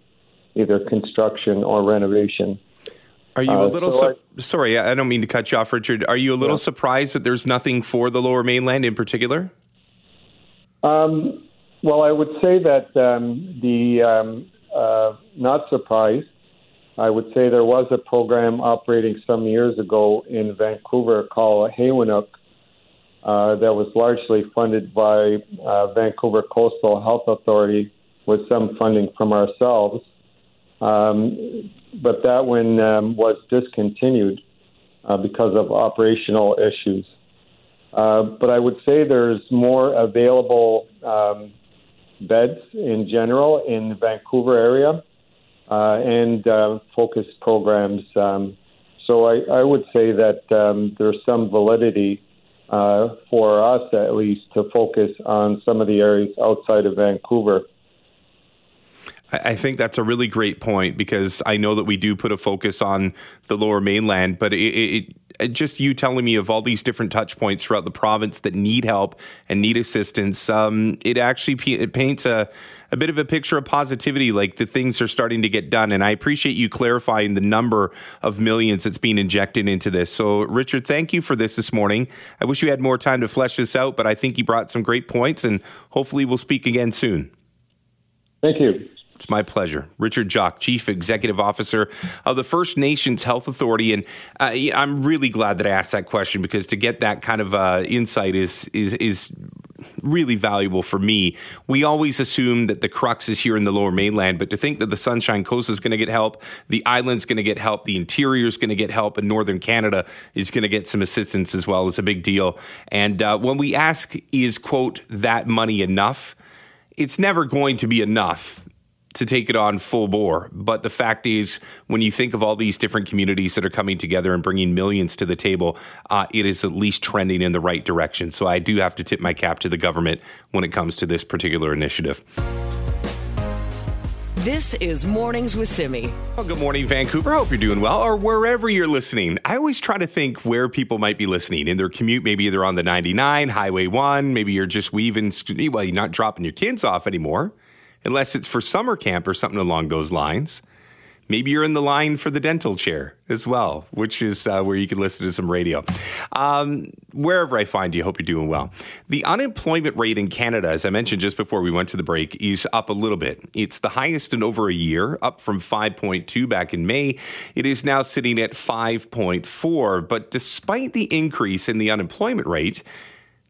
either construction or renovation.
Are you a uh, little so su- I, sorry? I don't mean to cut you off, Richard. Are you a little yeah. surprised that there's nothing for the Lower Mainland in particular?
Um, well, I would say that um, the um, uh, not surprised I would say there was a program operating some years ago in Vancouver called Haywanuck uh, that was largely funded by uh, Vancouver Coastal Health Authority with some funding from ourselves. Um, but that one um, was discontinued uh, because of operational issues. Uh, but I would say there's more available um, beds in general in the Vancouver area uh, and uh, focus programs. Um, so I, I, would say that um, there's some validity uh, for us, at least, to focus on some of the areas outside of Vancouver.
I think that's a really great point because I know that we do put a focus on the lower mainland, but it, it, it, just you telling me of all these different touch points throughout the province that need help and need assistance, um, it actually it paints a, a bit of a picture of positivity, like the things are starting to get done. And I appreciate you clarifying the number of millions that's being injected into this. So, Richard, thank you for this this morning. I wish you had more time to flesh this out, but I think you brought some great points, and hopefully we'll speak again soon.
Thank you.
It's my pleasure. Richard Jock, Chief Executive Officer of the First Nations Health Authority, and uh, I'm really glad that I asked that question because to get that kind of uh, insight is is is really valuable for me. We always assume that the crux is here in the lower mainland, but to think that the Sunshine Coast is going to get help, the island's going to get help, the interior is going to get help, and northern Canada is going to get some assistance as well is a big deal. And uh, when we ask, is, quote, that money enough? It's never going to be enough to take it on full bore. But the fact is, when you think of all these different communities that are coming together and bringing millions to the table, uh, it is at least trending in the right direction. So I do have to tip my cap to the government when it comes to this particular initiative.
This is Mornings with Simi.
Well, good morning, Vancouver. I hope you're doing well, or wherever you're listening. I always try to think where people might be listening in their commute. Maybe they're on the 99, Highway 1. Maybe you're just weaving, well, you're not dropping your kids off anymore unless it's for summer camp or something along those lines. Maybe you're in the line for the dental chair as well, which is uh, where you can listen to some radio. Um, wherever I find you, hope you're doing well. The unemployment rate in Canada, as I mentioned just before we went to the break, is up a little bit. It's the highest in over a year, up from 5.2 back in May. It is now sitting at 5.4. But despite the increase in the unemployment rate,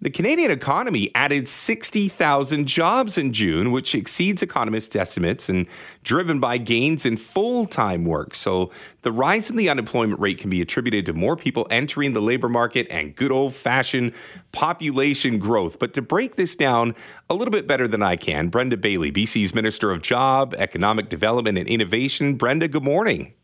the Canadian economy added 60,000 jobs in June, which exceeds economists' estimates and driven by gains in full time work. So the rise in the unemployment rate can be attributed to more people entering the labor market and good old fashioned population growth. But to break this down a little bit better than I can, Brenda Bailey, BC's Minister of Job, Economic Development and Innovation. Brenda, good morning.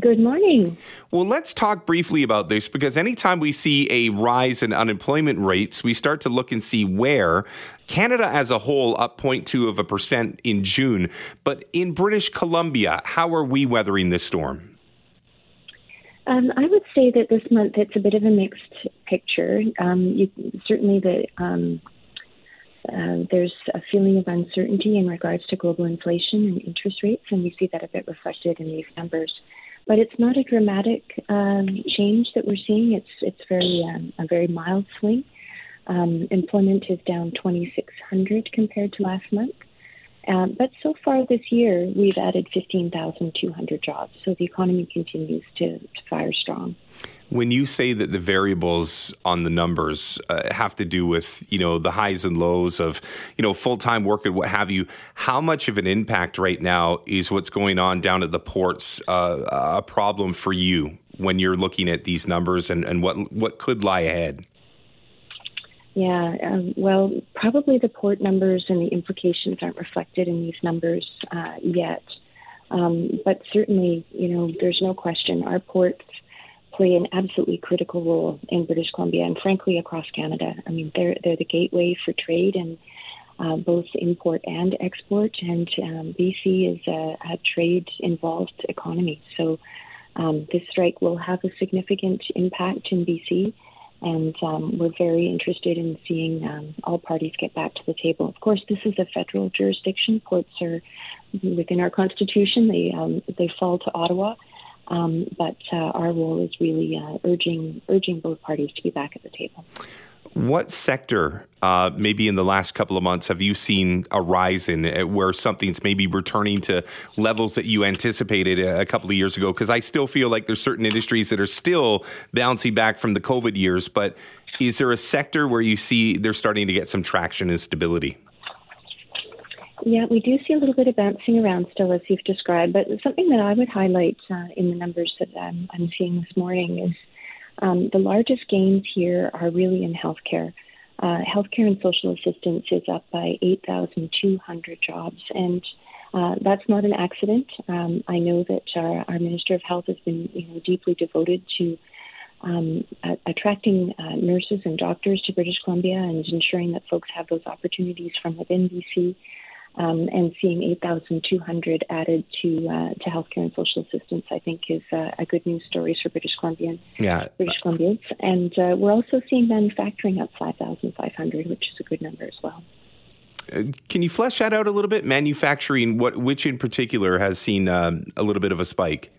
Good morning.
Well, let's talk briefly about this because anytime we see a rise in unemployment rates, we start to look and see where Canada as a whole up 0.2 of a percent in June, but in British Columbia, how are we weathering this storm?
Um, I would say that this month it's a bit of a mixed picture. Um, you, certainly, the um, uh, there's a feeling of uncertainty in regards to global inflation and interest rates, and we see that a bit reflected in these numbers. But it's not a dramatic um, change that we're seeing. It's it's very um, a very mild swing. Um, employment is down 2,600 compared to last month. Um, but so far this year, we've added 15,200 jobs. So the economy continues to, to fire strong.
When you say that the variables on the numbers uh, have to do with you know the highs and lows of you know full time work and what have you, how much of an impact right now is what's going on down at the ports uh, a problem for you when you're looking at these numbers and, and what what could lie ahead?
Yeah, um, well, probably the port numbers and the implications aren't reflected in these numbers uh, yet. Um, but certainly, you know, there's no question our ports play an absolutely critical role in British Columbia and frankly across Canada. I mean, they're they're the gateway for trade and uh, both import and export. And um, BC is a, a trade involved economy, so um, this strike will have a significant impact in BC. And um, we're very interested in seeing um, all parties get back to the table. Of course, this is a federal jurisdiction. Courts are within our constitution; they um, they fall to Ottawa. Um, but uh, our role is really uh, urging urging both parties to be back at the table.
What sector, uh, maybe in the last couple of months, have you seen a rise in uh, where something's maybe returning to levels that you anticipated a couple of years ago? Because I still feel like there's certain industries that are still bouncing back from the COVID years, but is there a sector where you see they're starting to get some traction and stability?
Yeah, we do see a little bit of bouncing around still, as you've described. But something that I would highlight uh, in the numbers that um, I'm seeing this morning is um, the largest gains here are really in healthcare. Uh, healthcare and social assistance is up by 8,200 jobs, and uh, that's not an accident. Um, I know that our, our, Minister of Health has been you know, deeply devoted to um, attracting uh, nurses and doctors to British Columbia and ensuring that folks have those opportunities from within BC. Um, and seeing 8,200 added to uh, to healthcare and social assistance, I think, is uh, a good news story for British Columbian
yeah.
British Columbians. And uh, we're also seeing manufacturing up 5,500, which is a good number as well.
Uh, can you flesh that out a little bit? Manufacturing, what which in particular has seen um, a little bit of a spike?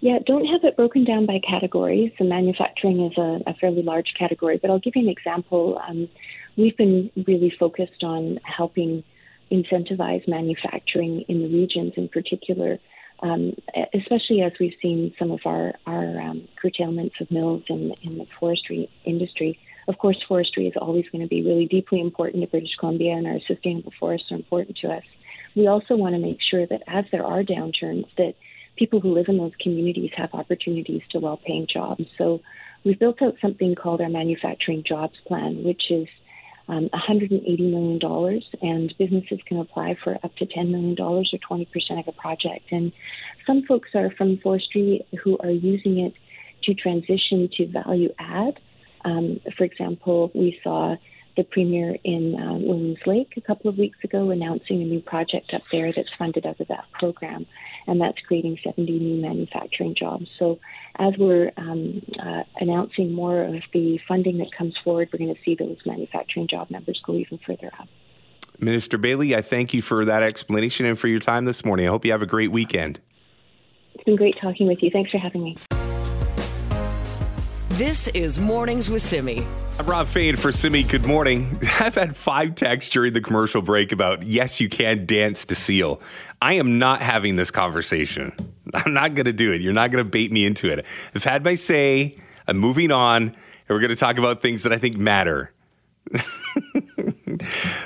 Yeah, don't have it broken down by categories. So manufacturing is a, a fairly large category, but I'll give you an example. Um, we've been really focused on helping incentivize manufacturing in the regions in particular, um, especially as we've seen some of our, our um, curtailments of mills in, in the forestry industry. Of course, forestry is always going to be really deeply important to British Columbia, and our sustainable forests are important to us. We also want to make sure that as there are downturns, that people who live in those communities have opportunities to well-paying jobs. So we've built out something called our manufacturing jobs plan, which is um, $180 million, and businesses can apply for up to $10 million or 20% of a project. And some folks are from forestry who are using it to transition to value add. Um, for example, we saw the premier in uh, Williams Lake a couple of weeks ago announcing a new project up there that's funded out of that program, and that's creating 70 new manufacturing jobs. So, as we're um, uh, announcing more of the funding that comes forward, we're going to see those manufacturing job numbers go even further up.
Minister Bailey, I thank you for that explanation and for your time this morning. I hope you have a great weekend.
It's been great talking with you. Thanks for having me.
This is Mornings with Simi.
I'm Rob Fai in for Simi. Good morning. I've had five texts during the commercial break about yes, you can dance to seal. I am not having this conversation. I'm not going to do it. You're not going to bait me into it. I've had my say. I'm moving on, and we're going to talk about things that I think matter.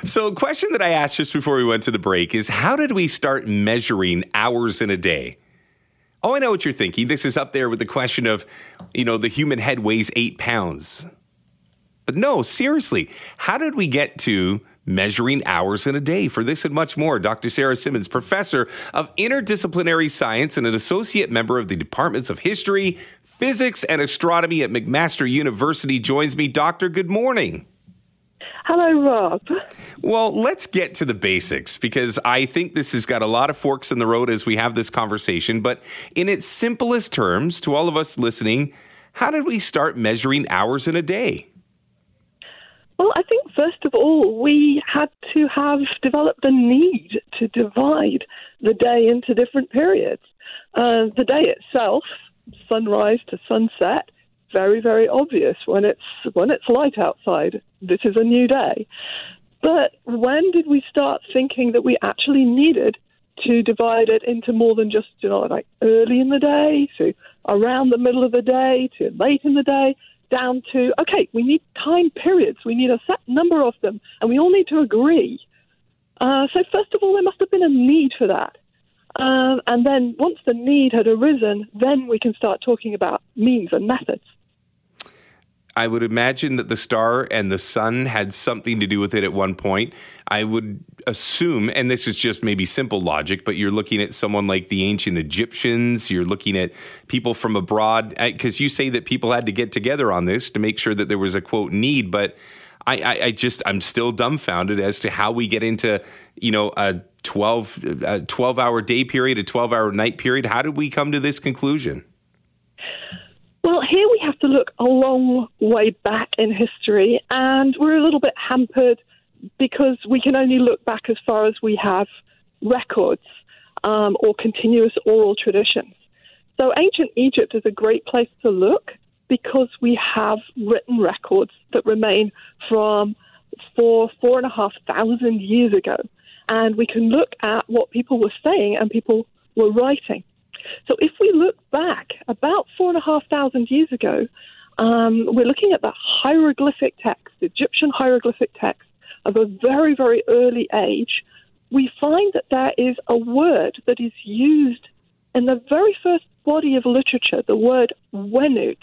so, a question that I asked just before we went to the break is how did we start measuring hours in a day? Oh, I know what you're thinking. This is up there with the question of, you know, the human head weighs eight pounds. But no, seriously, how did we get to measuring hours in a day? For this and much more, Dr. Sarah Symons, professor of interdisciplinary science and an associate member of the departments of history, physics, and astronomy at McMaster University, joins me. Doctor, good morning.
Hello, Rob.
Well, let's get to the basics because I think this has got a lot of forks in the road as we have this conversation. But in its simplest terms, to all of us listening, how did we start measuring hours in a day?
Well, I think first of all, we had to have developed a need to divide the day into different periods. Uh, the day itself, sunrise to sunset, very, very obvious when it's when it's light outside. This is a new day. But when did we start thinking that we actually needed to divide it into more than just, you know, like early in the day to around the middle of the day to late in the day, down to, okay, we need time periods. We need a set number of them, and we all need to agree. Uh, so, first of all, there must have been a need for that. Um, and then once the need had arisen, then we can start talking about means and methods.
I would imagine that the star and the sun had something to do with it at one point. I would assume, and this is just maybe simple logic, but you're looking at someone like the ancient Egyptians, you're looking at people from abroad, because you say that people had to get together on this to make sure that there was a quote need, but I, I, I just, I'm still dumbfounded as to how we get into, you know, a 12, a 12 hour day period, a 12 hour night period. How did we come to this conclusion?
Well, here we have to look a long way back in history, and we're a little bit hampered because we can only look back as far as we have records um, or continuous oral traditions. So, ancient Egypt is a great place to look because we have written records that remain from four, four and a half thousand years ago. And we can look at what people were saying and people were writing. So if we look back about four and a half thousand years ago, um, we're looking at the hieroglyphic text, Egyptian hieroglyphic text of a very, very early age. We find that there is a word that is used in the very first body of literature, the word wenut,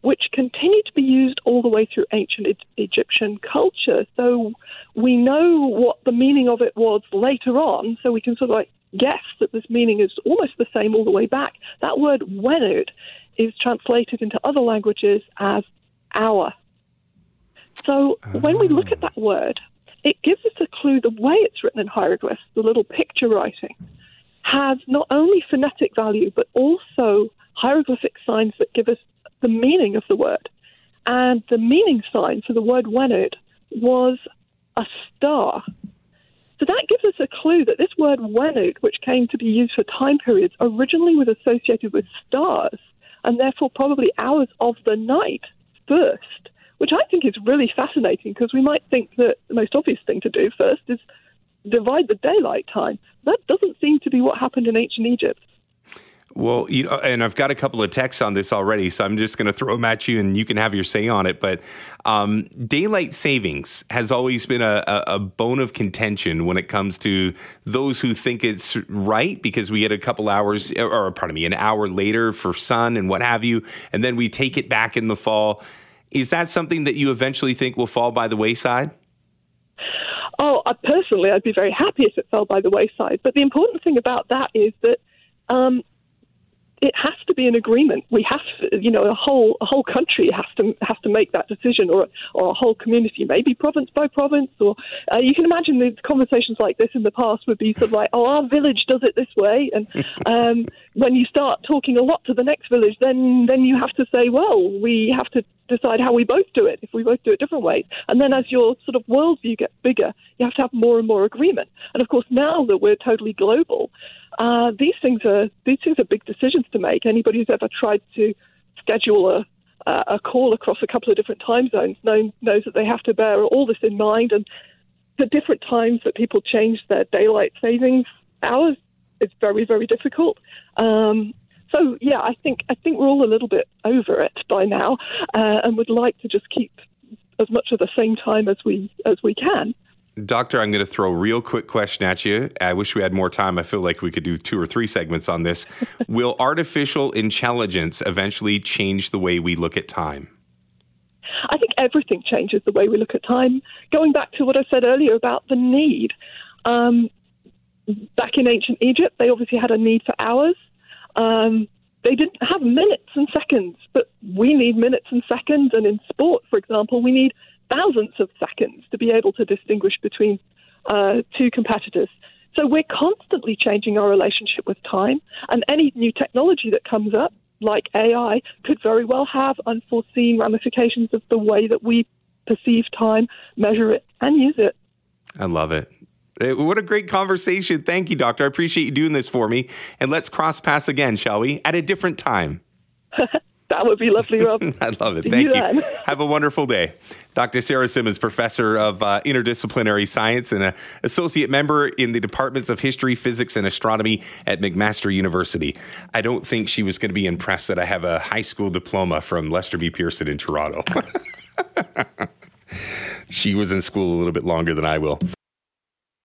which continued to be used all the way through ancient Egyptian culture. So we know what the meaning of it was later on, so we can sort of like guess that this meaning is almost the same all the way back. That word wenut is translated into other languages as hour. So when we look at that ah. word, it gives us a clue the way it's written in hieroglyphs, the little picture writing, has not only phonetic value, but also hieroglyphic signs that give us the meaning of the word. And the meaning sign for the word Wenut was a star. So that gives us a clue that this word Wenut, which came to be used for time periods, originally was associated with stars and therefore probably hours of the night first, which I think is really fascinating because we might think that the most obvious thing to do first is divide the daylight time. That doesn't seem to be what happened in ancient Egypt.
Well, you know, and I've got a couple of texts on this already, so I'm just going to throw them at you, and you can have your say on it. But um, daylight savings has always been a, a, bone of contention when it comes to those who think it's right because we get a couple hours, or pardon me, an hour later for sun and what have you, and then we take it back in the fall. Is that something that you eventually think will fall by the wayside?
Oh, personally, I'd be very happy if it fell by the wayside. But the important thing about that is that um, it has to be an agreement. We have, to, you know, a whole a whole country has to has to make that decision, or or a whole community, maybe province by province, or uh, you can imagine the conversations like this in the past would be sort of like, oh, our village does it this way, and um, when you start talking a lot to the next village, then then you have to say, well, we have to decide how we both do it if we both do it different ways. And then as your sort of worldview gets bigger, you have to have more and more agreement. And of course, now that we're totally global, uh, these things are these things are big decisions to make. Anybody who's ever tried to schedule a a call across a couple of different time zones knows, knows that they have to bear all this in mind and the different times that people change their daylight savings hours is very very difficult. Um, so yeah, I think I think we're all a little bit over it by now, uh, and would like to just keep as much of the same time as we as we can.
Doctor, I'm going to throw a real quick question at you. I wish we had more time. I feel like we could do two or three segments on this. Will artificial intelligence eventually change the way we look at time?
I think everything changes the way we look at time. Going back to what I said earlier about the need. Um, back in ancient Egypt, they obviously had a need for hours. Um, they didn't have minutes and seconds, but we need minutes and seconds. And in sport, for example, we need thousands of seconds to be able to distinguish between uh, two competitors. So we're constantly changing our relationship with time, and any new technology that comes up, like AI, could very well have unforeseen ramifications of the way that we perceive time, measure it, and use it.
I love it. Uh, what a great conversation. Thank you, Doctor. I appreciate you doing this for me. And let's cross paths again, shall we? At a different time.
that would be lovely, Rob.
I love it. Thank you. you. Have a wonderful day. Dr. Sarah Symons, professor of uh, interdisciplinary science and an associate member in the departments of history, physics, and astronomy at McMaster University. I don't think she was going to be impressed that I have a high school diploma from Lester B. Pearson in Toronto. she was in school a little bit longer than I will.